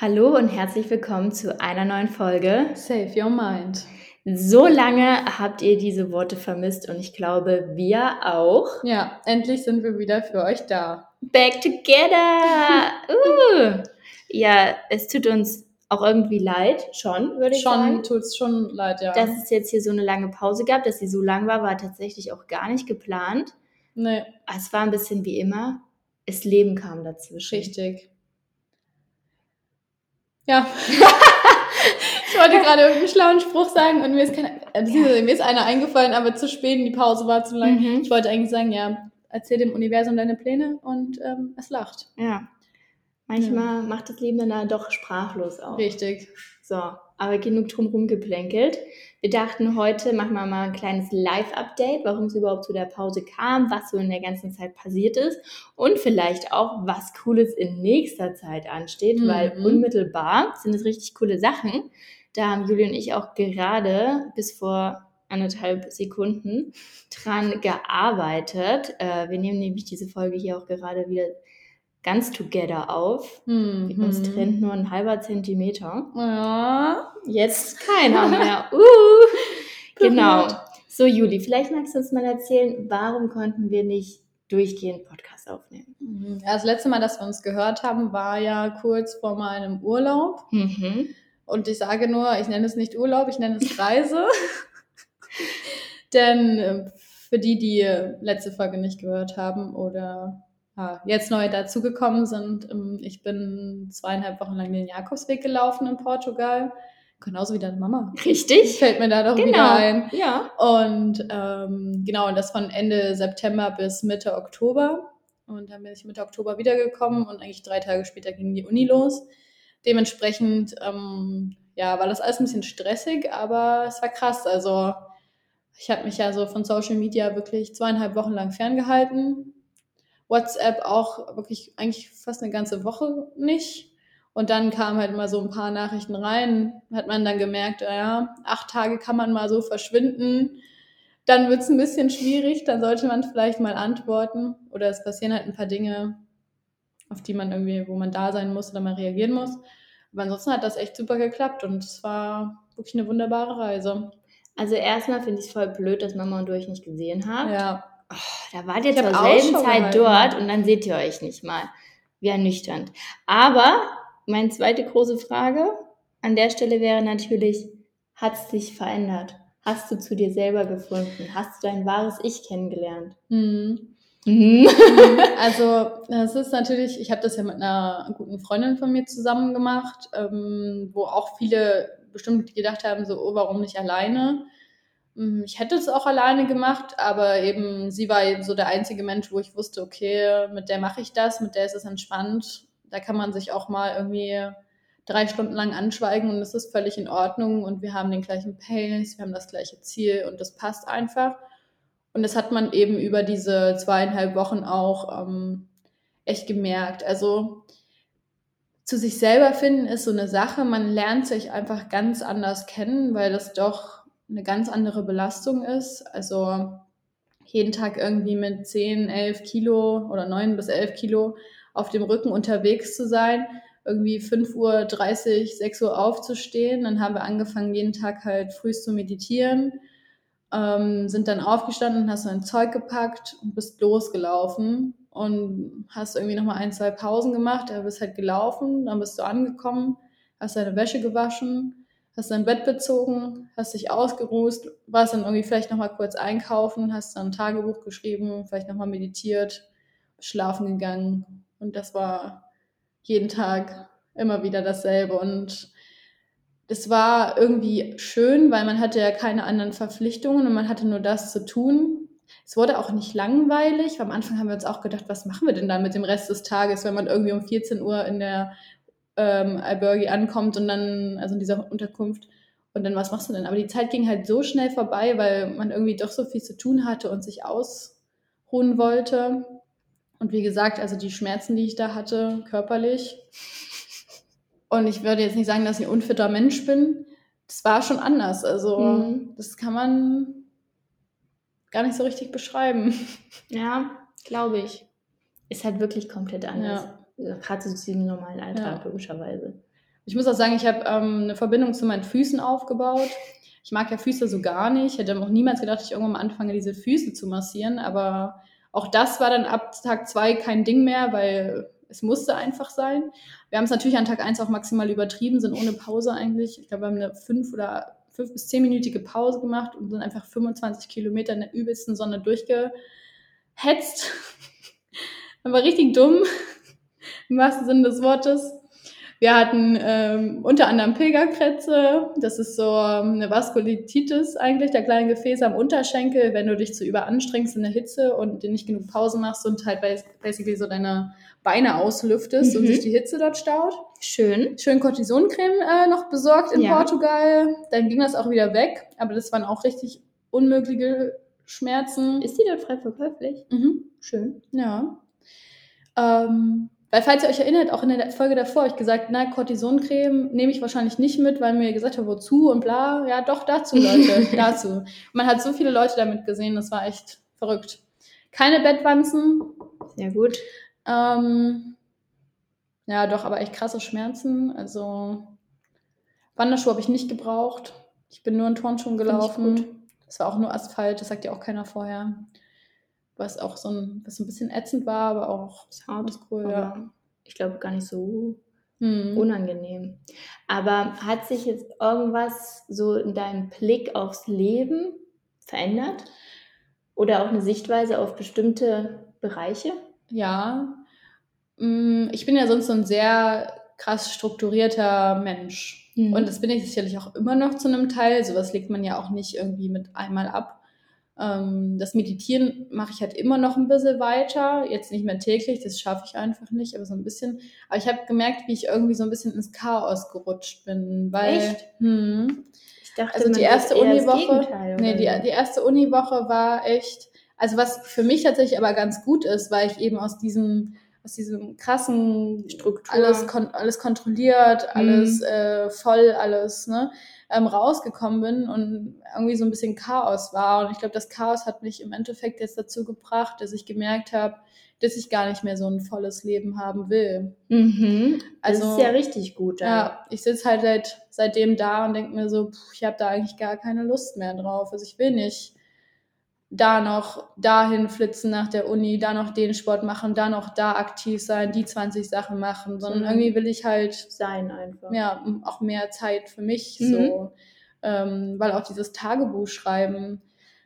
Hallo und herzlich willkommen zu einer neuen Folge. Save Your Mind. So lange habt ihr diese Worte vermisst und ich glaube, wir auch. Ja, endlich sind wir wieder für euch da. Back together! uh. Ja, es tut uns auch irgendwie leid, schon, würde ich schon, sagen. Schon, tut es schon leid, ja. Dass es jetzt hier so eine lange Pause gab, dass sie so lang war, war tatsächlich auch gar nicht geplant. Nee. Es war ein bisschen wie immer. Das Leben kam dazwischen. Richtig. Ja. ich wollte gerade irgendeinen schlauen Spruch sagen und mir ist, keine, also ja. mir ist einer eingefallen, aber zu spät, die Pause war zu lang. Mhm. Ich wollte eigentlich sagen, ja, erzähl dem Universum deine Pläne und ähm, es lacht. Ja. Manchmal ja. macht das Leben dann doch sprachlos auch. Richtig. So, aber genug drumherum geplänkelt. Wir dachten, heute machen wir mal ein kleines Live-Update, warum es überhaupt zu der Pause kam, was so in der ganzen Zeit passiert ist und vielleicht auch, was Cooles in nächster Zeit ansteht, mhm. weil unmittelbar sind es richtig coole Sachen. Da haben Julie und ich auch gerade bis vor anderthalb Sekunden dran gearbeitet. Äh, wir nehmen nämlich diese Folge hier auch gerade wieder ganz together auf. Mhm. Uns trennt nur ein halber Zentimeter. Ja. Jetzt keiner mehr. Uh. genau. So, Juli, vielleicht magst du uns mal erzählen, warum konnten wir nicht durchgehend Podcast aufnehmen? Mhm. Ja, das letzte Mal, dass wir uns gehört haben, war ja kurz vor meinem Urlaub. Mhm. Und ich sage nur, ich nenne es nicht Urlaub, ich nenne es Reise. Denn äh, für die, die letzte Folge nicht gehört haben oder jetzt neu dazugekommen sind. Ähm, ich bin zweieinhalb Wochen lang den Jakobsweg gelaufen in Portugal. Genauso wie deine Mama. Richtig. Fällt mir da doch genau. wieder ein. Ja. Und ähm, genau, und das von Ende September bis Mitte Oktober. Und dann bin ich Mitte Oktober wiedergekommen und eigentlich drei Tage später ging die Uni los. Dementsprechend, ähm, ja, war das alles ein bisschen stressig, aber es war krass. Also ich habe mich ja so von Social Media wirklich zweieinhalb Wochen lang ferngehalten WhatsApp auch wirklich eigentlich fast eine ganze Woche nicht. Und dann kamen halt mal so ein paar Nachrichten rein, hat man dann gemerkt, ja, acht Tage kann man mal so verschwinden. Dann wird es ein bisschen schwierig, dann sollte man vielleicht mal antworten. Oder es passieren halt ein paar Dinge, auf die man irgendwie, wo man da sein muss oder mal reagieren muss. Aber ansonsten hat das echt super geklappt und es war wirklich eine wunderbare Reise. Also erstmal finde ich es voll blöd, dass Mama und du euch nicht gesehen habt. Ja. Oh, da wart ihr zur selben Zeit dort und dann seht ihr euch nicht mal. Wie ernüchternd. Aber meine zweite große Frage an der Stelle wäre natürlich, hat es dich verändert? Hast du zu dir selber gefunden? Hast du dein wahres Ich kennengelernt? Mhm. Mhm. also es ist natürlich, ich habe das ja mit einer guten Freundin von mir zusammen gemacht, ähm, wo auch viele bestimmt gedacht haben, so, oh, warum nicht alleine? Hm, ich hätte es auch alleine gemacht, aber eben sie war eben so der einzige Mensch, wo ich wusste, okay, mit der mache ich das, mit der ist es entspannt. Da kann man sich auch mal irgendwie drei Stunden lang anschweigen und es ist völlig in Ordnung und wir haben den gleichen Pace, wir haben das gleiche Ziel und das passt einfach. Und das hat man eben über diese zweieinhalb Wochen auch ähm, echt gemerkt. Also zu sich selber finden ist so eine Sache. Man lernt sich einfach ganz anders kennen, weil das doch eine ganz andere Belastung ist. Also jeden Tag irgendwie mit 10, 11 Kilo oder 9 bis 11 Kilo auf dem Rücken unterwegs zu sein, irgendwie 5 Uhr 30, 6 Uhr aufzustehen. Dann haben wir angefangen, jeden Tag halt früh zu meditieren, ähm, sind dann aufgestanden, hast dein Zeug gepackt und bist losgelaufen und hast irgendwie nochmal ein, zwei Pausen gemacht, da bist halt gelaufen, dann bist du angekommen, hast deine Wäsche gewaschen, hast dein Bett bezogen, hast dich ausgeruht, warst dann irgendwie vielleicht nochmal kurz einkaufen, hast dann ein Tagebuch geschrieben, vielleicht nochmal meditiert, schlafen gegangen. Und das war jeden Tag immer wieder dasselbe. Und es war irgendwie schön, weil man hatte ja keine anderen Verpflichtungen und man hatte nur das zu tun. Es wurde auch nicht langweilig. Am Anfang haben wir uns auch gedacht, was machen wir denn da mit dem Rest des Tages, wenn man irgendwie um 14 Uhr in der ähm, Albergi ankommt und dann, also in dieser Unterkunft, und dann, was machst du denn? Aber die Zeit ging halt so schnell vorbei, weil man irgendwie doch so viel zu tun hatte und sich ausruhen wollte. Und wie gesagt, also die Schmerzen, die ich da hatte, körperlich. Und ich würde jetzt nicht sagen, dass ich ein unfitter Mensch bin. Das war schon anders. Also, mhm. das kann man gar nicht so richtig beschreiben. Ja, glaube ich. Ist halt wirklich komplett anders. Ja. Gerade zu diesem normalen Alltag, ja. logischerweise. Ich muss auch sagen, ich habe ähm, eine Verbindung zu meinen Füßen aufgebaut. Ich mag ja Füße so gar nicht. Ich hätte auch niemals gedacht, dass ich irgendwann mal anfange, diese Füße zu massieren. Aber auch das war dann ab Tag zwei kein Ding mehr, weil es musste einfach sein. Wir haben es natürlich an Tag eins auch maximal übertrieben, sind ohne Pause eigentlich. Ich glaube, wir haben eine fünf oder fünf bis zehnminütige Pause gemacht und sind einfach 25 Kilometer in der übelsten Sonne durchgehetzt. Das war richtig dumm, im wahrsten Sinne des Wortes. Wir hatten ähm, unter anderem Pilgerkrätze. Das ist so ähm, eine Vaskulitis eigentlich, der kleinen Gefäße am Unterschenkel, wenn du dich zu überanstrengst in der Hitze und dir nicht genug Pause machst und halt basically so deine Beine auslüftest mhm. und sich die Hitze dort staut. Schön. Schön Cortisoncreme äh, noch besorgt in ja. Portugal. Dann ging das auch wieder weg. Aber das waren auch richtig unmögliche Schmerzen. Ist die dort frei verkäuflich? Mhm. Schön. Ja. Ähm, weil, falls ihr euch erinnert, auch in der Folge davor habe ich gesagt, na, Cortisoncreme nehme ich wahrscheinlich nicht mit, weil mir gesagt hat, wozu und bla. Ja, doch, dazu, Leute, dazu. Und man hat so viele Leute damit gesehen, das war echt verrückt. Keine Bettwanzen. Sehr gut. Ähm, ja, doch, aber echt krasse Schmerzen. Also, Wanderschuhe habe ich nicht gebraucht. Ich bin nur in Turnschuhen gelaufen. Das war auch nur Asphalt, das sagt ja auch keiner vorher was auch so ein, was ein bisschen ätzend war, aber auch hart. Cool, ja. Ich glaube gar nicht so hm. unangenehm. Aber hat sich jetzt irgendwas so in deinem Blick aufs Leben verändert? Oder auch eine Sichtweise auf bestimmte Bereiche? Ja. Mm, ich bin ja sonst so ein sehr krass strukturierter Mensch. Mhm. Und das bin ich sicherlich auch immer noch zu einem Teil. Sowas legt man ja auch nicht irgendwie mit einmal ab. Ähm, das Meditieren mache ich halt immer noch ein bisschen weiter. Jetzt nicht mehr täglich, das schaffe ich einfach nicht, aber so ein bisschen. Aber ich habe gemerkt, wie ich irgendwie so ein bisschen ins Chaos gerutscht bin. Weil, Echt? Hm, ich dachte, also die erste Uniwoche. Nee, die, die erste Uniwoche war echt. Also was für mich tatsächlich aber ganz gut ist, weil ich eben aus diesem aus diesem krassen Struktur alles kon alles kontrolliert, mhm. alles äh, voll, alles ne ähm, rausgekommen bin und irgendwie so ein bisschen Chaos war. Und ich glaube, das Chaos hat mich im Endeffekt jetzt dazu gebracht, dass ich gemerkt habe, dass ich gar nicht mehr so ein volles Leben haben will. Mhm. Also, das ist ja richtig gut. Dann. Ja, ich sitze halt seit, seitdem da und denke mir so, pff, ich habe da eigentlich gar keine Lust mehr drauf. Also ich will nicht da noch dahin flitzen nach der Uni, da noch den Sport machen, da noch da aktiv sein, die 20 Sachen machen, sondern mhm. irgendwie will ich halt sein einfach. Ja, auch mehr Zeit für mich mhm. so, ähm, weil auch dieses Tagebuch schreiben,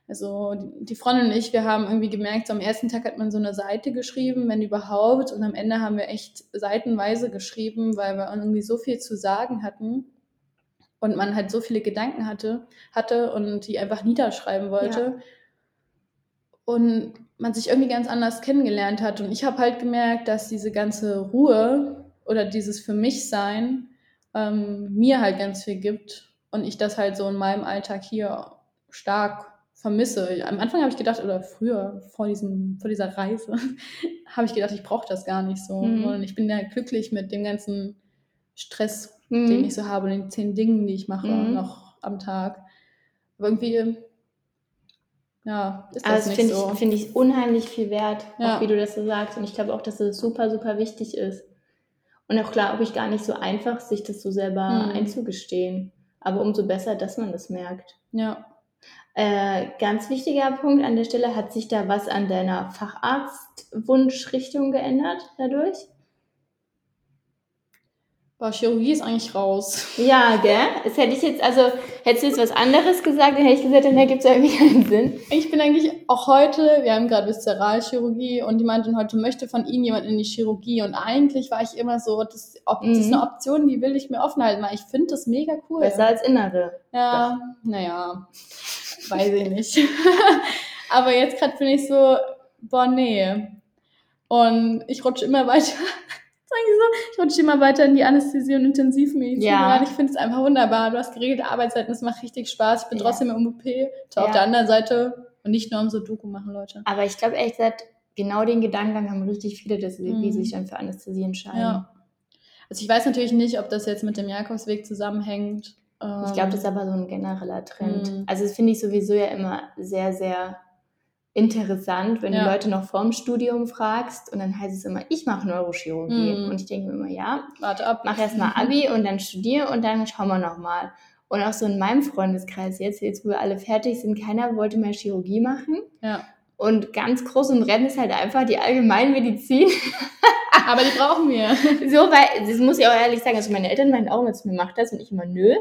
also die Freundin und ich, wir haben irgendwie gemerkt, so am ersten Tag hat man so eine Seite geschrieben, wenn überhaupt, und am Ende haben wir echt seitenweise geschrieben, weil wir irgendwie so viel zu sagen hatten und man halt so viele Gedanken hatte, hatte und die einfach niederschreiben wollte. Ja und man sich irgendwie ganz anders kennengelernt hat. Und ich habe halt gemerkt, dass diese ganze Ruhe oder dieses für mich sein ähm, mir halt ganz viel gibt und ich das halt so in meinem Alltag hier stark vermisse. Am Anfang habe ich gedacht, oder früher, vor, diesem, vor dieser Reise, habe ich gedacht, ich brauche das gar nicht so. Mhm. Und ich bin ja glücklich mit dem ganzen Stress, mhm. den ich so habe, und den zehn Dingen, die ich mache mhm. noch am Tag. Aber irgendwie ja, ist das also nicht find so. Ich, finde ich unheimlich viel wert, ja. auch wie du das so sagst. Und ich glaube auch, dass es super, super wichtig ist. Und auch glaube ich gar nicht so einfach, sich das so selber hm. einzugestehen. Aber umso besser, dass man das merkt. Ja. Äh, ganz wichtiger Punkt an der Stelle, hat sich da was an deiner Facharztwunschrichtung geändert dadurch? Boah, Chirurgie ist eigentlich raus. Ja, gell? Das hätte ich jetzt, also hättest du jetzt was anderes gesagt, dann hätte ich gesagt, dann ergibt es irgendwie keinen Sinn. Ich bin eigentlich auch heute, wir haben gerade Viszeralchirurgie und die meinten heute möchte von Ihnen jemand in die Chirurgie und eigentlich war ich immer so, das, ob, mhm. das ist eine Option, die will ich mir offen halten, weil ich finde das mega cool. Besser als Innere. Ja, naja, weiß ich nicht. Aber jetzt gerade bin ich so, boah, nee. Und ich rutsche immer weiter so, ich rutsche immer weiter in die Anästhesie und Intensivmedizin ja. rein. Ich finde es einfach wunderbar. Du hast geregelte Arbeitszeiten, es macht richtig Spaß. Ich bin ja. trotzdem im OP, ja. auf der anderen Seite und nicht nur um so Doku machen, Leute. Aber ich glaube ehrlich gesagt, genau den Gedankengang haben richtig viele, dass sie, mhm. die sich dann für Anästhesie entscheiden. Ja. Also ich weiß natürlich nicht, ob das jetzt mit dem Jakobsweg zusammenhängt. Ich glaube, das ist aber so ein genereller Trend. Mhm. Also das finde ich sowieso ja immer sehr, sehr interessant, wenn Ja. du Leute noch vorm Studium fragst und dann heißt es immer, ich mache Neurochirurgie. Mhm. Und ich denke mir immer, ja, Warte ab. mach erst mal Abi und dann studiere und dann schauen wir nochmal. Und auch so in meinem Freundeskreis jetzt, jetzt wo wir alle fertig sind, keiner wollte mehr Chirurgie machen. Ja. Und ganz groß im Rennen ist halt einfach die Allgemeinmedizin. Aber die brauchen wir. So, weil, das muss ich auch ehrlich sagen, also meine Eltern meinen auch, jetzt mir macht das und ich immer nö.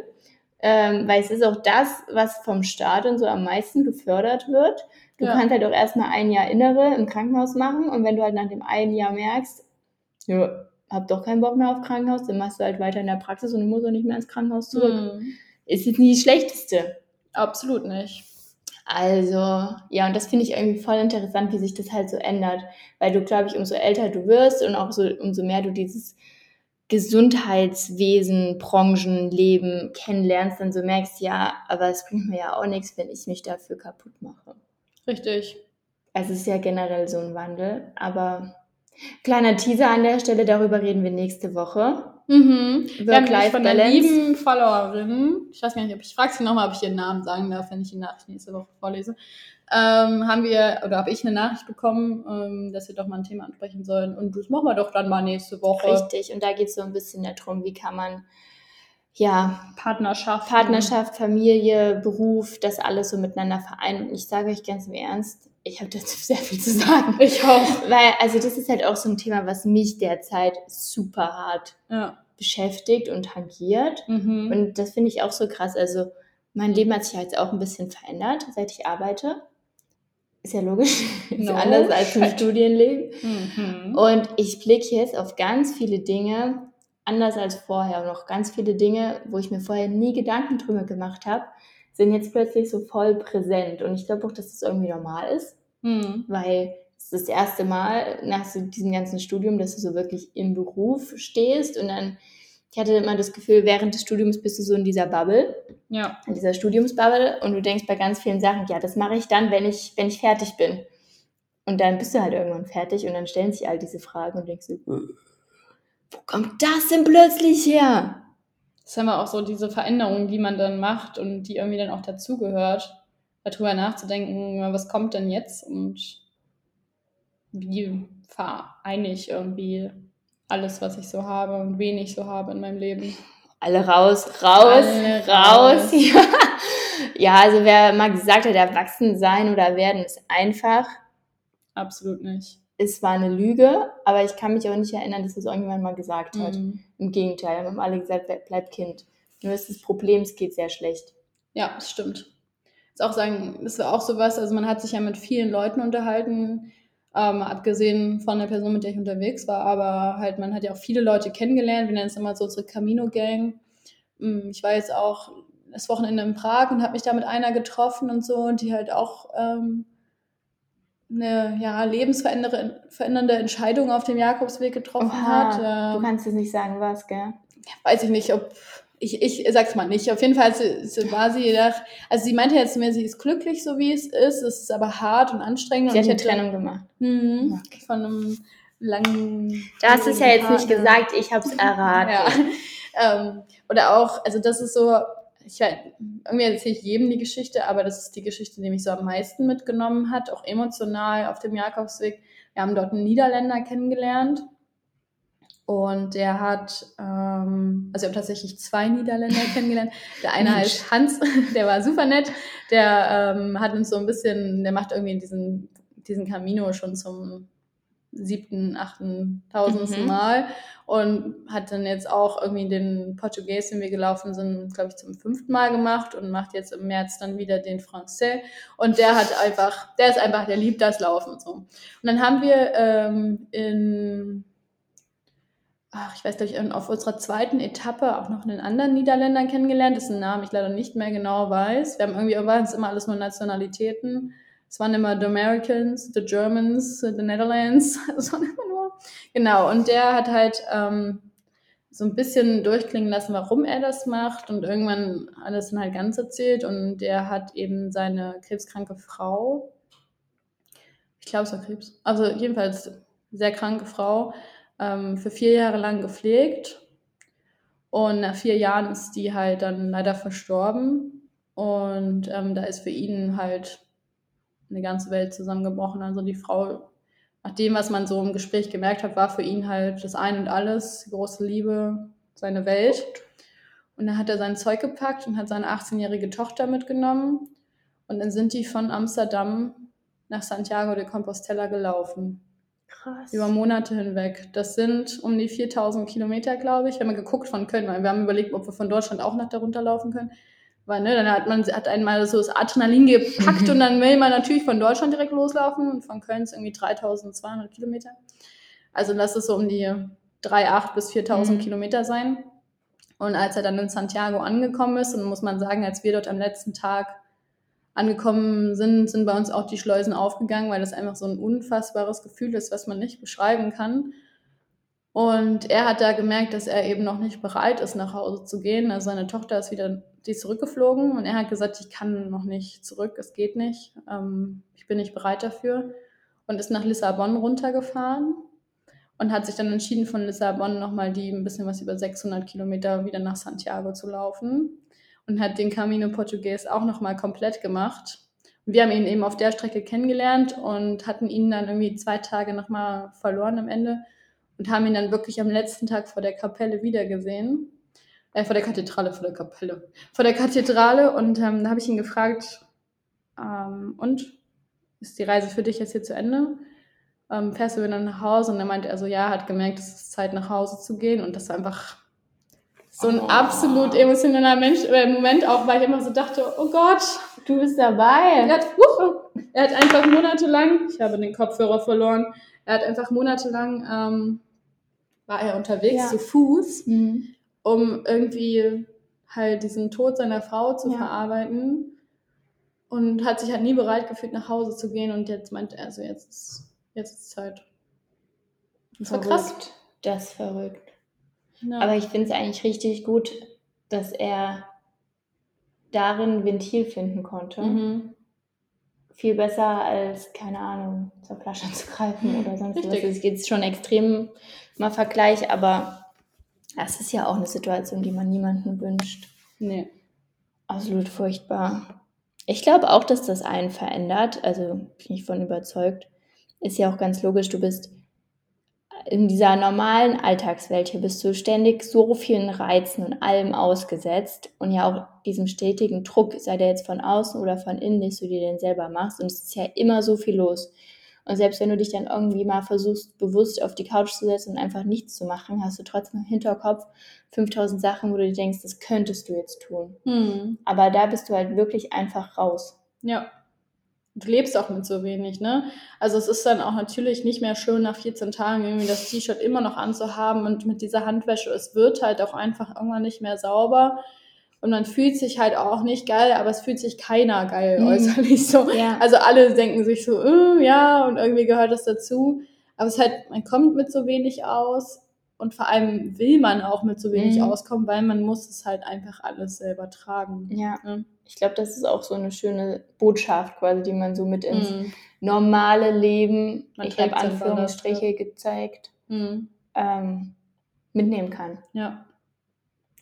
Ähm, weil es ist auch das, was vom Staat und so am meisten gefördert wird. Du Ja. kannst halt auch erstmal ein Jahr Innere im Krankenhaus machen und wenn du halt nach dem einen Jahr merkst, ja, hab doch keinen Bock mehr auf Krankenhaus, dann machst du halt weiter in der Praxis und du musst auch nicht mehr ins Krankenhaus zurück. Mhm. Ist jetzt nie das Schlechteste. Absolut nicht. Also, ja, und das finde ich irgendwie voll interessant, wie sich das halt so ändert. Weil du, glaube ich, umso älter du wirst und auch so, umso mehr du dieses Gesundheitswesen, Branchenleben kennenlernst, dann so merkst, ja, aber es bringt mir ja auch nichts, wenn ich mich dafür kaputt mache. Richtig. Also es ist ja generell so ein Wandel. Aber kleiner Teaser an der Stelle, darüber reden wir nächste Woche. Mhm. Work-Life-Balance. lieben Followerin, ich weiß gar nicht, ob ich frage sie nochmal, ob ich ihren Namen sagen darf, wenn ich die Nachricht nächste Woche vorlese, ähm, haben wir, oder habe ich eine Nachricht bekommen, ähm, dass wir doch mal ein Thema ansprechen sollen. Und das machen wir doch dann mal nächste Woche. Richtig. Und da geht es so ein bisschen darum, wie kann man ja Partnerschaft. Partnerschaft, Familie, Beruf, das alles so miteinander vereinen. Und ich sage euch ganz im Ernst, ich habe dazu sehr viel zu sagen. Ich auch. Weil, also das ist halt auch so ein Thema, was mich derzeit super hart Ja. Beschäftigt und tangiert. Mhm. Und das finde ich auch so krass. Also mein Leben hat sich jetzt auch ein bisschen verändert, seit ich arbeite. Ist ja logisch. Ist No anders als im. Studienleben. Mhm. Und ich blicke jetzt auf ganz viele Dinge anders als vorher. Und auch ganz viele Dinge, wo ich mir vorher nie Gedanken drüber gemacht habe, sind jetzt plötzlich so voll präsent. Und ich glaube auch, dass das irgendwie normal ist, Mhm. weil das erste Mal nach so diesem ganzen Studium, dass du so wirklich im Beruf stehst. Und dann, ich hatte immer das Gefühl, während des Studiums bist du so in dieser Bubble, Ja. in dieser Studiumsbubble. Und du denkst bei ganz vielen Sachen, ja, das mache ich dann, wenn ich, wenn ich fertig bin. Und dann bist du halt irgendwann fertig und dann stellen sich all diese Fragen und denkst du, wo kommt das denn plötzlich her? Das haben wir auch so diese Veränderungen, die man dann macht und die irgendwie dann auch dazugehört, darüber nachzudenken, was kommt denn jetzt und wie vereine ich irgendwie alles, was ich so habe und wen ich so habe in meinem Leben. Alle raus, raus, Alle raus. raus. Ja. ja, also wer mal gesagt hat, erwachsen sein oder werden ist einfach, Absolut nicht. ist zwar eine Lüge, aber ich kann mich auch nicht erinnern, dass das irgendjemand mal gesagt hat. Mhm. Im Gegenteil, wir haben alle gesagt, bleib- bleib Kind. Nur ist das Problem, es geht sehr schlecht. Ja, das stimmt. Ist auch sagen, das war auch sowas, also man hat sich ja mit vielen Leuten unterhalten, ähm, abgesehen von der Person, mit der ich unterwegs war, aber halt, man hat ja auch viele Leute kennengelernt, wir nennen es immer so unsere Camino-Gang. Mm, Ich war jetzt auch das Wochenende in Prag und habe mich da mit einer getroffen und so, die halt auch ähm, eine ja, lebensverändernde verändernde Entscheidung auf dem Jakobsweg getroffen hat. du Ähm, kannst es nicht sagen, was, gell? weiß ich nicht, ob ich, ich sag's mal nicht. Auf jeden Fall sie, sie war sie gedacht, also sie meinte jetzt zu mir, sie ist glücklich, so wie es ist. Es ist aber hart und anstrengend. Sie und hat eine ich hätte- Trennung gemacht. Mhm, von einem langen. Hast es ja jetzt nicht Partner. gesagt, ich habe es erraten. Ja. ähm, oder auch, also das ist so, ich weiß, irgendwie erzähle ich jedem die Geschichte, aber das ist die Geschichte, die mich so am meisten mitgenommen hat, auch emotional auf dem Jakobsweg. Wir haben dort einen Niederländer kennengelernt. Und der hat, ähm, also wir haben tatsächlich zwei Niederländer kennengelernt. Der eine heißt Hans, der war super nett. Der ähm, hat uns so ein bisschen, der macht irgendwie diesen, diesen Camino schon zum siebten, achten, tausendsten Mhm. Mal und hat dann jetzt auch irgendwie den Portugies, den wir gelaufen sind, glaube ich, zum fünften Mal gemacht und macht jetzt im März dann wieder den Français. Und der hat einfach, der ist einfach, der liebt das Laufen so. Und dann haben wir ähm, in ach, ich weiß glaube ich, auf unserer zweiten Etappe auch noch einen anderen Niederländer kennengelernt, dessen Namen ich leider nicht mehr genau weiß. Wir haben irgendwie, waren es immer alles nur Nationalitäten. Es waren immer the Americans, the Germans, the Netherlands. Es waren immer nur. Genau, und der hat halt ähm, so ein bisschen durchklingen lassen, warum er das macht. Und irgendwann hat er es dann halt ganz erzählt. Und der hat eben seine krebskranke Frau, ich glaube, es war Krebs, also jedenfalls sehr kranke Frau, ähm, für vier Jahre lang gepflegt. Und nach vier Jahren ist die halt dann leider verstorben. Und ähm, da ist für ihn halt eine ganze Welt zusammengebrochen. Also die Frau, nach dem, was man so im Gespräch gemerkt hat, war für ihn halt das Ein und Alles, große Liebe, seine Welt. Und dann hat er sein Zeug gepackt und hat seine 18-jährige Tochter mitgenommen. Und dann sind die von Amsterdam nach Santiago de Compostela gelaufen. Krass. Über Monate hinweg. Das sind um die 4000 Kilometer, glaube ich. Wir haben geguckt von Köln, weil wir haben überlegt, ob wir von Deutschland auch nach darunter laufen können. Weil, ne, dann hat man hat einmal so das Adrenalin gepackt und dann will man natürlich von Deutschland direkt loslaufen. Und von Köln ist irgendwie 3200 Kilometer. Also lass es so um die 3.800 bis 4000 Mhm. Kilometer sein. Und als er dann in Santiago angekommen ist, und muss man sagen, als wir dort am letzten Tag angekommen sind, sind bei uns auch die Schleusen aufgegangen, weil das einfach so ein unfassbares Gefühl ist, was man nicht beschreiben kann. Und er hat da gemerkt, dass er eben noch nicht bereit ist, nach Hause zu gehen. Also seine Tochter ist wieder, die zurückgeflogen und er hat gesagt, ich kann noch nicht zurück, es geht nicht, ähm, ich bin nicht bereit dafür. Und ist nach Lissabon runtergefahren und hat sich dann entschieden, von Lissabon nochmal die ein bisschen was über 600 Kilometer wieder nach Santiago zu laufen und hat den Camino Portugues auch nochmal komplett gemacht. Wir haben ihn eben auf der Strecke kennengelernt und hatten ihn dann irgendwie zwei Tage nochmal verloren am Ende und haben ihn dann wirklich am letzten Tag vor der Kapelle wiedergesehen. Äh, vor der Kathedrale, vor der Kapelle. Vor der Kathedrale und ähm, da habe ich ihn gefragt, ähm, und ist die Reise für dich jetzt hier zu Ende? Ähm, fährst du wieder nach Hause? Und dann meinte er so, ja, hat gemerkt, es ist Zeit nach Hause zu gehen und das war einfach so ein Oh. absolut emotionaler Mensch, äh, Moment auch, weil ich immer so dachte, oh Gott, Du bist dabei. er hat, wuhu, er hat einfach monatelang, ich habe den Kopfhörer verloren, er hat einfach monatelang, ähm, war er unterwegs Ja. zu Fuß, Mhm. um irgendwie halt diesen Tod seiner Frau zu Ja. verarbeiten und hat sich halt nie bereit gefühlt, nach Hause zu gehen und jetzt meint er so, jetzt ist, jetzt ist Zeit. Das war krass. Verrückt. Das ist verrückt. Ja. Aber ich finde es eigentlich richtig gut, dass er darin Ventil finden konnte. mhm. Viel besser als, keine Ahnung, zur Flasche zu greifen oder sonst was. Richtig. Das ist jetzt schon extrem mal Vergleich, aber das ist ja auch eine Situation, die man niemandem wünscht. Nee. Absolut furchtbar. Ich glaube auch, dass das einen verändert. Also bin ich von überzeugt. Ist ja auch ganz logisch, du bist in dieser normalen Alltagswelt hier bist du ständig so vielen Reizen und allem ausgesetzt und ja auch diesem stetigen Druck, sei der jetzt von außen oder von innen, den du dir denn selber machst. Und es ist ja immer so viel los. Und selbst wenn du dich dann irgendwie mal versuchst, bewusst auf die Couch zu setzen und einfach nichts zu machen, hast du trotzdem im Hinterkopf 5000 Sachen, wo du dir denkst, das könntest du jetzt tun. Mhm. Aber da bist du halt wirklich einfach raus. Ja. Du lebst auch mit so wenig, ne? Also es ist dann auch natürlich nicht mehr schön, nach 14 Tagen irgendwie das T-Shirt immer noch anzuhaben und mit dieser Handwäsche. Es wird halt auch einfach irgendwann nicht mehr sauber. Und man fühlt sich halt auch nicht geil, aber es fühlt sich keiner geil Mhm. äußerlich so. Ja. Also alle denken sich so, äh, ja, und irgendwie gehört das dazu. Aber es ist halt, man kommt mit so wenig aus und vor allem will man auch mit so wenig Mhm. auskommen, weil man muss es halt einfach alles selber tragen. Ja, Ne? ich glaube, das ist auch so eine schöne Botschaft quasi, die man so mit ins Mhm. normale Leben, Man ich habe Anführungsstriche gezeigt, Mhm. ähm, mitnehmen kann. Ja.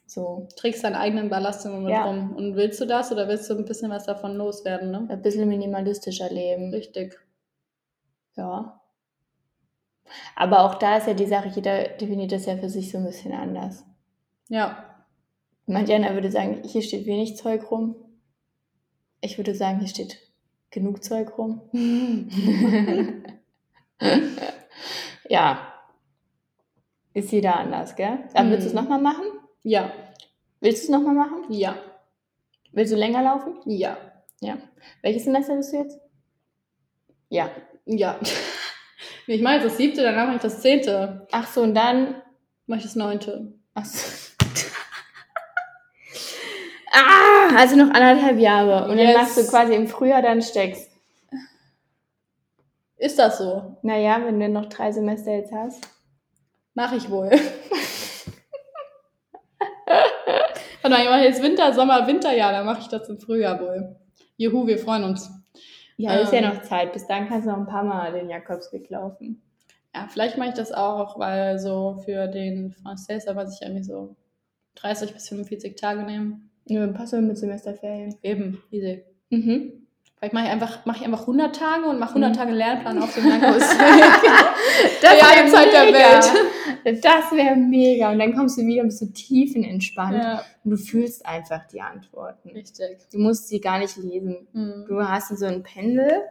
So trägst deinen eigenen Ballast immer mit Ja. rum. Und willst du das oder willst du ein bisschen was davon loswerden, ne? ein bisschen minimalistischer leben. Richtig. Ja. Aber auch da ist ja die Sache, jeder definiert das ja für sich so ein bisschen anders. Ja. Manch einer würde sagen, hier steht wenig Zeug rum. Ich würde sagen, hier steht genug Zeug rum. ja. Ist jeder anders, gell? Aber willst du es Hm. nochmal machen? ja. Willst du es nochmal machen? Ja. Willst du länger laufen? Ja. Ja. Welches Semester bist du jetzt? Ja. Ja. Ich mache jetzt das siebte, danach mache ich das zehnte. Ach so, und dann. Mache ich das neunte. Ach so. ah, also noch anderthalb Jahre. Und Yes. dann machst du quasi im Frühjahr dann steckst. Ist das so? Naja, wenn du noch drei Semester jetzt hast. Mache ich wohl. Warte mal, ich mache jetzt Winter, Sommer, Winterjahr, dann mache ich das im Frühjahr wohl. Juhu, wir freuen uns. Ja, ist ja Ähm. noch Zeit. Bis dann kannst du noch ein paar Mal den Jakobsweg laufen. Ja, vielleicht mache ich das auch, weil so für den Français, da weiß ich eigentlich so 30 bis 45 Tage nehmen. Ja, dann passt mit Semesterferien. Eben, easy. Mhm. Vielleicht mache ich einfach, mache ich einfach 100 Tage und mache 100 mhm. Tage Lernplan auf dem Langkurs. das wäre Zeit der Welt. Das wäre mega. Und dann kommst du wieder, bist du tiefenentspannt ja. und du fühlst einfach die Antworten. Richtig. Du musst sie gar nicht lesen. Mhm. Du hast so ein Pendel,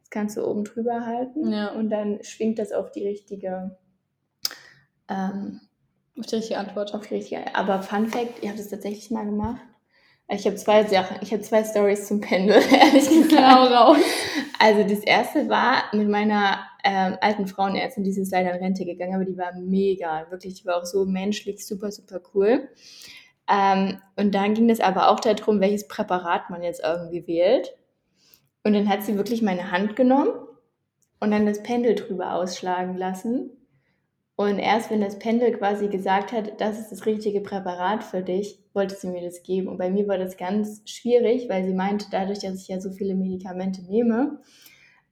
das kannst du oben drüber halten ja. und dann schwingt das auf die richtige ähm, auf die richtige Antwort. Auf die richtige. Aber Fun Fact, ich habe das tatsächlich mal gemacht. Ich habe zwei Sachen, ich habe zwei Stories zum Pendel, ehrlich gesagt. Genau. Also das erste war mit meiner ähm, alten Frauenärztin, die ist leider in Rente gegangen, aber die war mega, wirklich, die war auch so menschlich, super, super cool. Ähm, und dann ging es aber auch darum, welches Präparat man jetzt irgendwie wählt. Und dann hat sie wirklich meine Hand genommen und dann das Pendel drüber ausschlagen lassen. Und erst wenn das Pendel quasi gesagt hat, das ist das richtige Präparat für dich, wollte sie mir das geben. Und bei mir war das ganz schwierig, weil sie meinte, dadurch, dass ich ja so viele Medikamente nehme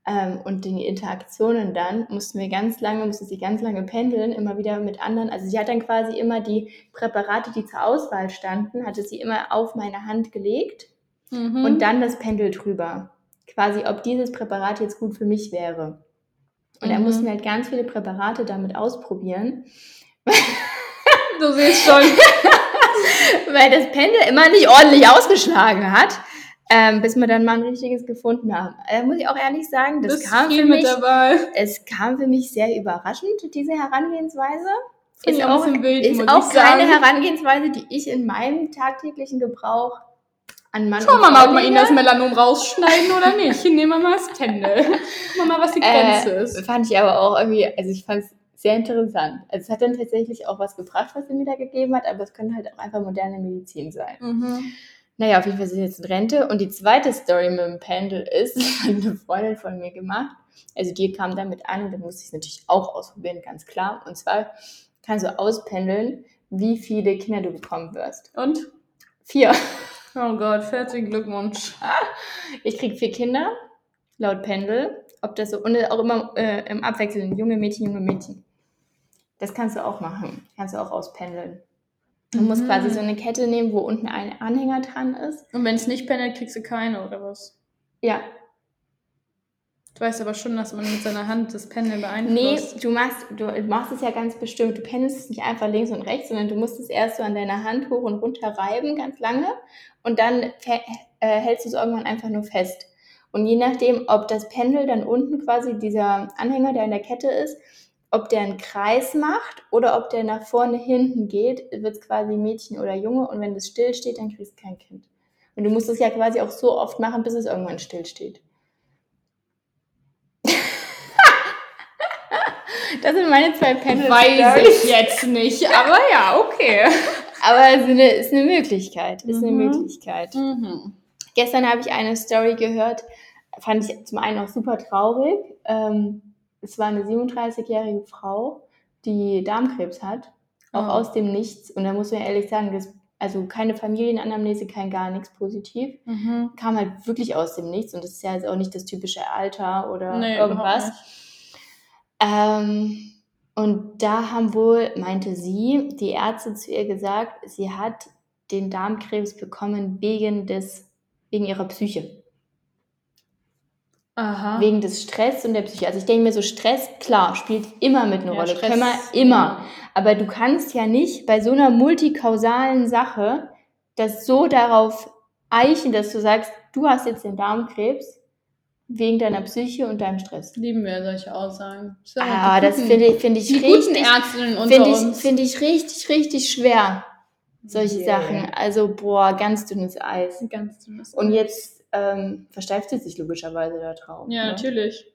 ähm, und die Interaktionen dann, mussten wir ganz lange, musste sie ganz lange pendeln, immer wieder mit anderen. Also sie hat dann quasi immer die Präparate, die zur Auswahl standen, hatte sie immer auf meine Hand gelegt mhm. und dann das Pendel drüber. Quasi, ob dieses Präparat jetzt gut für mich wäre. Und mhm. er musste halt ganz viele Präparate damit ausprobieren. du siehst schon. weil das Pendel immer nicht ordentlich ausgeschlagen hat. Ähm, bis wir dann mal ein richtiges gefunden haben. Da muss ich auch ehrlich sagen, das, das kam für mich, es kam für mich sehr überraschend, diese Herangehensweise. Ist auch, Bild, ist auch keine Herangehensweise, die ich in meinem tagtäglichen Gebrauch an Mann Schauen wir mal, ob wir ihnen das Melanom rausschneiden oder nicht. Nehmen wir mal das Pendel. Gucken wir mal, was die Grenze äh, ist. Fand ich aber auch irgendwie, also ich fand es sehr interessant. Also es hat dann tatsächlich auch was gebracht, was sie mir da gegeben hat, aber es könnte halt auch einfach moderne Medizin sein. Mhm. Naja, auf jeden Fall sind sie jetzt in Rente. Und die zweite Story mit dem Pendel ist, das hat eine Freundin von mir gemacht. Also die kam damit an und dann musste ich es natürlich auch ausprobieren, ganz klar. Und zwar kannst du auspendeln, wie viele Kinder du bekommen wirst. Und? Vier. Oh Gott, herzlichen Glückwunsch. Ich kriege vier Kinder, laut Pendel. Ob das so, und auch immer äh, im Abwechseln, junge Mädchen, junge Mädchen. Das kannst du auch machen. Kannst du auch auspendeln. Du mhm. musst quasi so eine Kette nehmen, wo unten ein Anhänger dran ist. Und wenn es nicht pendelt, kriegst du keine, oder was? Ja, Du weißt aber schon, dass man mit seiner Hand das Pendel beeinflusst. Nee, du machst, du machst es ja ganz bestimmt. Du pendelst es nicht einfach links und rechts, sondern du musst es erst so an deiner Hand hoch und runter reiben, ganz lange. Und dann äh, hältst du es irgendwann einfach nur fest. Und je nachdem, ob das Pendel dann unten quasi dieser Anhänger, der in der Kette ist, ob der einen Kreis macht oder ob der nach vorne hinten geht, wird es quasi Mädchen oder Junge. Und wenn das still steht, dann kriegst du kein Kind. Und du musst es ja quasi auch so oft machen, bis es irgendwann still steht. Das sind meine zwei Panel Weiß ich jetzt nicht, aber ja, okay. Aber es ist eine, ist eine Möglichkeit. Ist mhm. eine Möglichkeit. Mhm. Gestern habe ich eine Story gehört, fand ich zum einen auch super traurig. Ähm, es war eine 37-jährige Frau, die Darmkrebs hat, auch oh. aus dem Nichts. Und da muss man ehrlich sagen, das, also keine Familienanamnese, kein gar nichts positiv. Mhm. Kam halt wirklich aus dem Nichts. Und das ist ja jetzt auch nicht das typische Alter oder nee, irgendwas. Ähm, und da haben wohl, meinte sie, die Ärzte zu ihr gesagt, sie hat den Darmkrebs bekommen wegen des, wegen ihrer Psyche. Aha. Wegen des Stress und der Psyche. Also ich denke mir so, Stress, klar, spielt immer mit einer ja, Rolle. Stress, Können wir immer. Aber du kannst ja nicht bei so einer multikausalen Sache das so darauf eichen, dass du sagst, du hast jetzt den Darmkrebs Wegen deiner Psyche und deinem Stress. Lieben wir solche Aussagen. So, ah, das finde ich, find ich die richtig. Finde ich, find ich richtig, richtig schwer. Solche yeah. Sachen. Also, boah, ganz dünnes Eis. Ganz dünnes Eis. Und jetzt ähm, versteift sie sich logischerweise da drauf. Ja, ne? natürlich.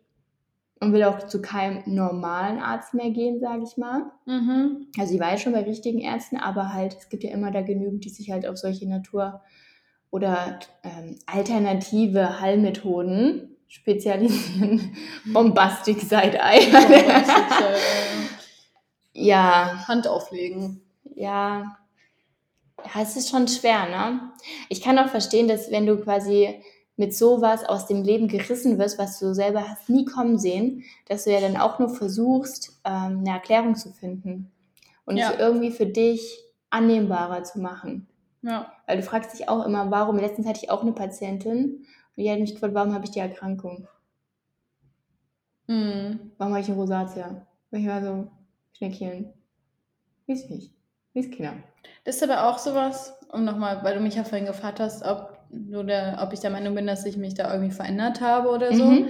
Und will auch zu keinem normalen Arzt mehr gehen, sage ich mal. Mhm. Also, sie war ja schon bei richtigen Ärzten, aber halt, es gibt ja immer da genügend, die sich halt auf solche Natur- oder ähm, alternative Heilmethoden spezialisieren. Bombastic Side-Eye. ja. Hand auflegen. Ja. Ja, es ist schon schwer, ne? Ich kann auch verstehen, dass wenn du quasi mit sowas aus dem Leben gerissen wirst, was du selber hast nie kommen sehen, dass du ja dann auch nur versuchst, ähm, eine Erklärung zu finden und ja. es irgendwie für dich annehmbarer zu machen. Ja. Weil du fragst dich auch immer, warum. Letztens hatte ich auch eine Patientin Hat mich gefragt, warum habe ich die Erkrankung? Mhm. Warum habe ich eine Rosatia? Und ich war so, Schneckchen, weiß nicht, weiß keiner. Das ist aber auch sowas, um nochmal, weil du mich ja vorhin gefragt hast, ob, du der, ob ich der Meinung bin, dass ich mich da irgendwie verändert habe oder so. Mhm.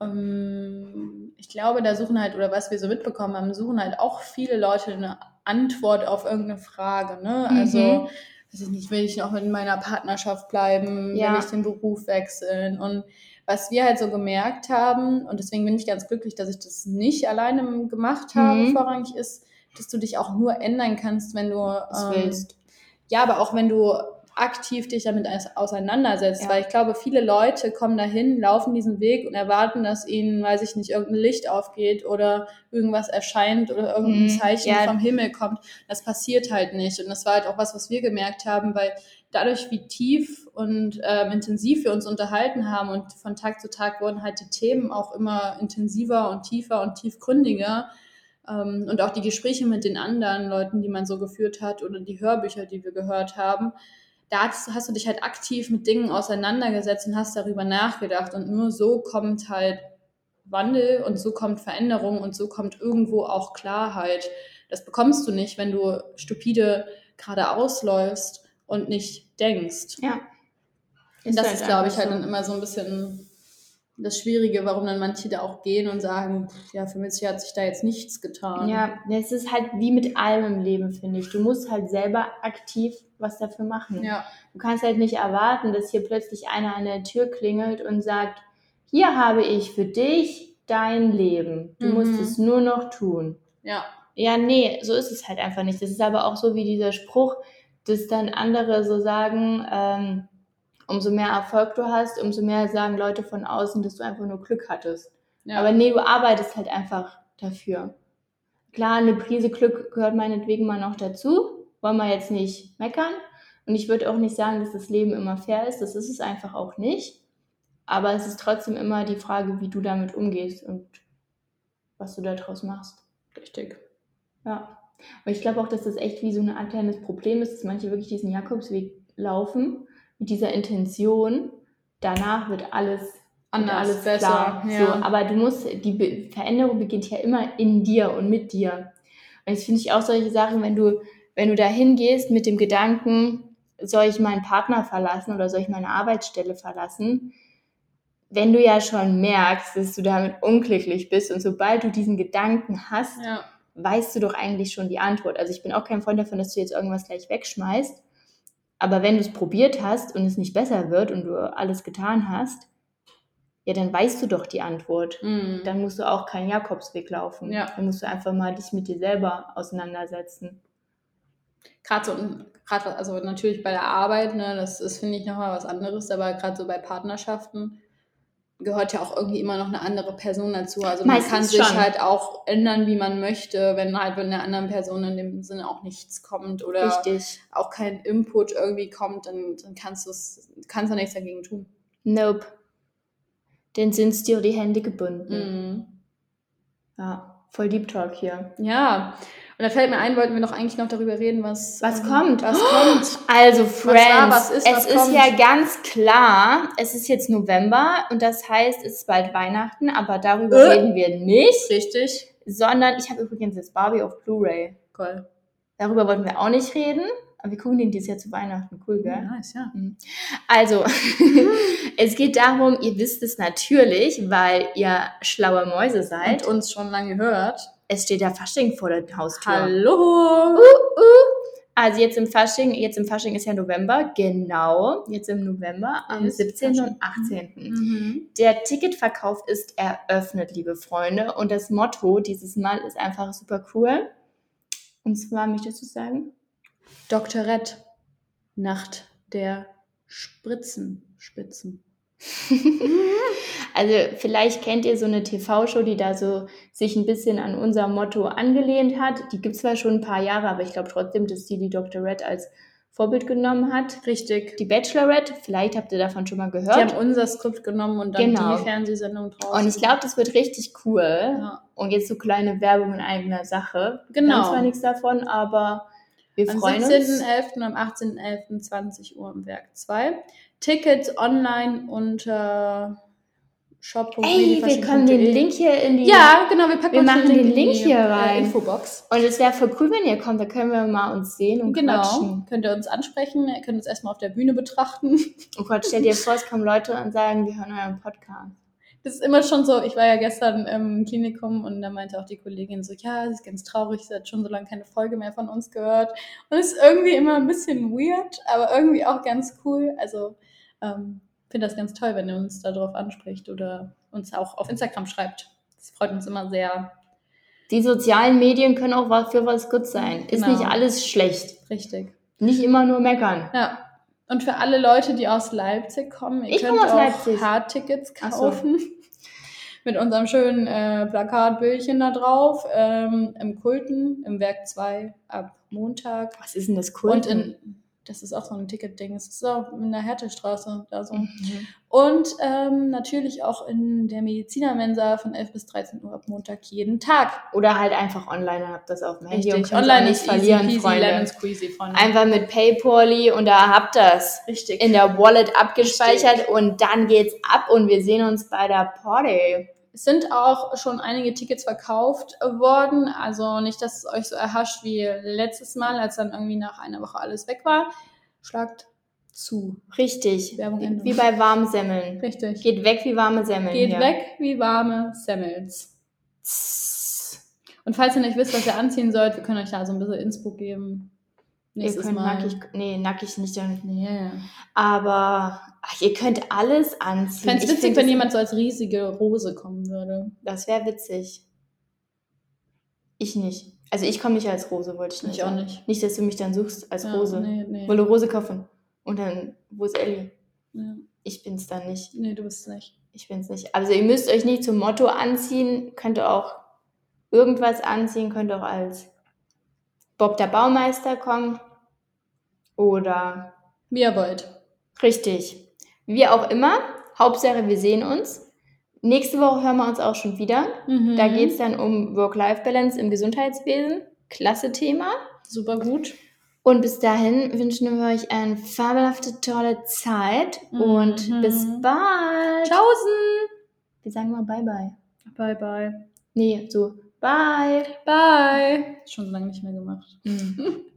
Ähm, ich glaube, da suchen halt, oder was wir so mitbekommen haben, suchen halt auch viele Leute eine Antwort auf irgendeine Frage. Ne? Mhm. Also, weiß ich nicht, will ich noch in meiner Partnerschaft bleiben, Ja. will ich den Beruf wechseln und was wir halt so gemerkt haben, und deswegen bin ich ganz glücklich, dass ich das nicht alleine gemacht habe, Mhm. vorrangig ist, dass du dich auch nur ändern kannst, wenn du ähm, willst. ja, aber auch wenn du aktiv dich damit aus- auseinandersetzt, Ja. weil ich glaube, viele Leute kommen dahin, laufen diesen Weg und erwarten, dass ihnen, weiß ich nicht, irgendein Licht aufgeht oder irgendwas erscheint oder irgendein Mhm, Zeichen ja. vom Himmel kommt. Das passiert halt nicht. Und das war halt auch was, was wir gemerkt haben, weil dadurch, wie tief und ähm, intensiv wir uns unterhalten haben und von Tag zu Tag wurden halt die Themen auch immer intensiver und tiefer und tiefgründiger. Ähm, und auch die Gespräche mit den anderen Leuten, die man so geführt hat oder die Hörbücher, die wir gehört haben, da hast, hast du dich halt aktiv mit Dingen auseinandergesetzt und hast darüber nachgedacht. Und nur so kommt halt Wandel und so kommt Veränderung und so kommt irgendwo auch Klarheit. Das bekommst du nicht, wenn du stupide geradeaus läufst und nicht denkst. Ja. Und das halt ist, glaube ich, halt so. dann immer so ein bisschen das Schwierige, warum dann manche da auch gehen und sagen, ja, für mich hat sich da jetzt nichts getan. Ja, es ist halt wie mit allem im Leben, finde ich. Du musst halt selber aktiv was dafür machen. Ja, Du kannst halt nicht erwarten, dass hier plötzlich einer an der Tür klingelt und sagt, hier habe ich für dich dein Leben. Du Mhm. musst es nur noch tun. ja, Ja, nee, so ist es halt einfach nicht. Das ist aber auch so wie dieser Spruch, dass dann andere so sagen, ähm, umso mehr Erfolg du hast, umso mehr sagen Leute von außen, dass du einfach nur Glück hattest. ja. Aber nee, du arbeitest halt einfach dafür. Klar, eine Prise Glück gehört meinetwegen mal noch dazu. Wollen wir jetzt nicht meckern. Und ich würde auch nicht sagen, dass das Leben immer fair ist. Das ist es einfach auch nicht. Aber es ist trotzdem immer die Frage, wie du damit umgehst und was du daraus machst. richtig. Ja. Und ich glaube auch, dass das echt wie so eine Art kleines Problem ist, dass manche wirklich diesen Jakobsweg laufen mit dieser Intention. Danach wird alles Anders, alles besser. klar. Ja. So, aber du musst, die Be Veränderung beginnt ja immer in dir und mit dir. Und das finde ich auch solche Sachen, wenn du, wenn du da hingehst mit dem Gedanken, soll ich meinen Partner verlassen oder soll ich meine Arbeitsstelle verlassen? Wenn du ja schon merkst, dass du damit unglücklich bist und sobald du diesen Gedanken hast, ja. weißt du doch eigentlich schon die Antwort. Also ich bin auch kein Freund davon, dass du jetzt irgendwas gleich wegschmeißt. Aber wenn du es probiert hast und es nicht besser wird und du alles getan hast, ja, dann weißt du doch die Antwort. Mhm. Dann musst du auch keinen Jakobsweg laufen. Ja. Dann musst du einfach mal dich mit dir selber auseinandersetzen. gerade so, gerade also natürlich bei der Arbeit, ne, das ist, finde ich, nochmal was anderes, aber gerade so bei Partnerschaften gehört ja auch irgendwie immer noch eine andere Person dazu. Also man Meistens kann sich schon. halt auch ändern, wie man möchte, wenn halt von der anderen Person in dem Sinne auch nichts kommt oder Richtig. auch kein Input irgendwie kommt, dann, dann kannst du es, kannst du nichts dagegen tun. Nope. Dann sind dir die Hände gebunden. Mhm. Ja, voll Deep Talk hier. Ja, und da fällt mir ein, wollten wir noch eigentlich noch darüber reden, was, Was ähm, kommt? Was kommt? Also, Friends, war, was ist, es was ist kommt? ja ganz klar, es ist jetzt November und das heißt, es ist bald Weihnachten, aber darüber Äh? reden wir nicht, Richtig. sondern ich habe übrigens jetzt Barbie auf Blu-ray. Cool. Darüber wollten wir auch nicht reden, aber wir gucken den dieses Jahr zu Weihnachten. Cool, gell? nice, ja. Also, es geht darum, ihr wisst es natürlich, weil ihr schlaue Mäuse seid. Und uns schon lange hört. Es steht ja Fasching vor der Haustür. Hallo! Also jetzt im Fasching, jetzt im Fasching ist ja November, genau, jetzt im November am Ist 17. Fasching. und 18. Mhm. Der Ticketverkauf ist eröffnet, liebe Freunde. Und das Motto dieses Mal ist einfach super cool. Und zwar, möchtest du sagen? Red. Nacht der Spritzenspitzen. Also vielleicht kennt ihr so eine TV-Show, die da so sich ein bisschen an unser Motto angelehnt hat. Die gibt zwar schon ein paar Jahre, aber ich glaube trotzdem, dass die die Dr. Red als Vorbild genommen hat. Richtig. Die Bachelorette, vielleicht habt ihr davon schon mal Die gehört. haben unser Skript genommen und dann Genau. die Fernsehsendung draus. Und ich glaube, das wird richtig cool. Ja. Und jetzt so kleine Werbung in eigener Sache. Genau. Wir haben zwar nichts davon, aber Wir am freuen uns. 17.11. und am 18.11. 20 Uhr im Werk 2. Tickets online unter shop. Ey, wir können den Link hier in die. Ja, genau, wir packen Wir machen den in Link die, hier äh, rein. Infobox. Und es wäre voll cool, wenn ihr kommt. Da können wir mal uns sehen und Genau, quatschen. könnt ihr uns ansprechen, ihr könnt uns erstmal auf der Bühne betrachten. Oh Gott, stell dir vor, es kommen Leute und sagen, wir hören euren Podcast. Das ist immer schon so, ich war ja gestern im Klinikum und da meinte auch die Kollegin so, ja, sie ist ganz traurig, sie hat schon so lange keine Folge mehr von uns gehört. Und es ist irgendwie immer ein bisschen weird, aber irgendwie auch ganz cool. Also ähm, finde das ganz toll, wenn ihr uns darauf anspricht oder uns auch auf Instagram schreibt. Das freut uns immer sehr. Die sozialen Medien können auch für was gut sein. Ist Genau. nicht alles schlecht. Richtig. Nicht immer nur meckern. Ja. Und für alle Leute, die aus Leipzig kommen, ihr Ich könnt auch Leipzig. Hardtickets so. kaufen. Mit unserem schönen äh, Plakatbildchen da drauf. Ähm, Im Kulten, im Werk 2 ab Montag. Was ist denn das cool? Und das ist auch so ein Ticketding. Es ist auch in der Hertestraße da so. Mhm. Und ähm, natürlich auch in der Medizinermensa von 11 bis 13 Uhr ab Montag jeden Tag. Oder halt einfach online und habt das auf dem Handy und Richtig. könnt Online nicht verlieren, easy Freunde. lemon squeezy, Freunde. Einfach mit Paypal und da habt das Richtig. in der Wallet abgespeichert und dann geht's ab und wir sehen uns bei der Party. Es sind auch schon einige Tickets verkauft worden, also nicht, dass es euch so erhascht wie letztes Mal, als dann irgendwie nach einer Woche alles weg war. Schlagt zu. Richtig. Werbung Ende. Wie bei warmen Semmeln. Richtig. Geht weg wie warme Semmeln. Geht hier. weg wie warme Semmels. Und falls ihr nicht wisst, was ihr anziehen sollt, wir können euch da so ein bisschen Inspo geben. Ihr Nächstes könnt Mal. nackig, nee, nackig nicht. Nee. Aber ach, ihr könnt alles anziehen. Ich fände es witzig, wenn jemand so als riesige Rose kommen würde. Das wäre witzig. Ich nicht. Also ich komme nicht als Rose, wollte ich nicht. Ich auch nicht. Nicht, dass du mich dann suchst als Ja, Rose. Nee, nee. Wolle Rose kaufen. Und dann, wo ist Ellie? Ja. Ich bin's dann nicht. Nee, du bist es nicht. Ich bin's nicht. Also ihr müsst euch nicht zum Motto anziehen. Könnt ihr auch irgendwas anziehen. Könnt auch als Bob der Baumeister kommen. Oder wollt. richtig. Wie auch immer. Hauptsache, wir sehen uns. Nächste Woche hören wir uns auch schon wieder. Mhm. Da geht es dann um Work-Life-Balance im Gesundheitswesen. Klasse Thema. Super gut. Und bis dahin wünschen wir euch eine fabelhafte, tolle Zeit. Und Mhm. bis bald. Tschaußen. Wir sagen mal Bye-Bye. Bye, bye. Nee, so Bye. Bye. Schon so lange nicht mehr gemacht. Mhm.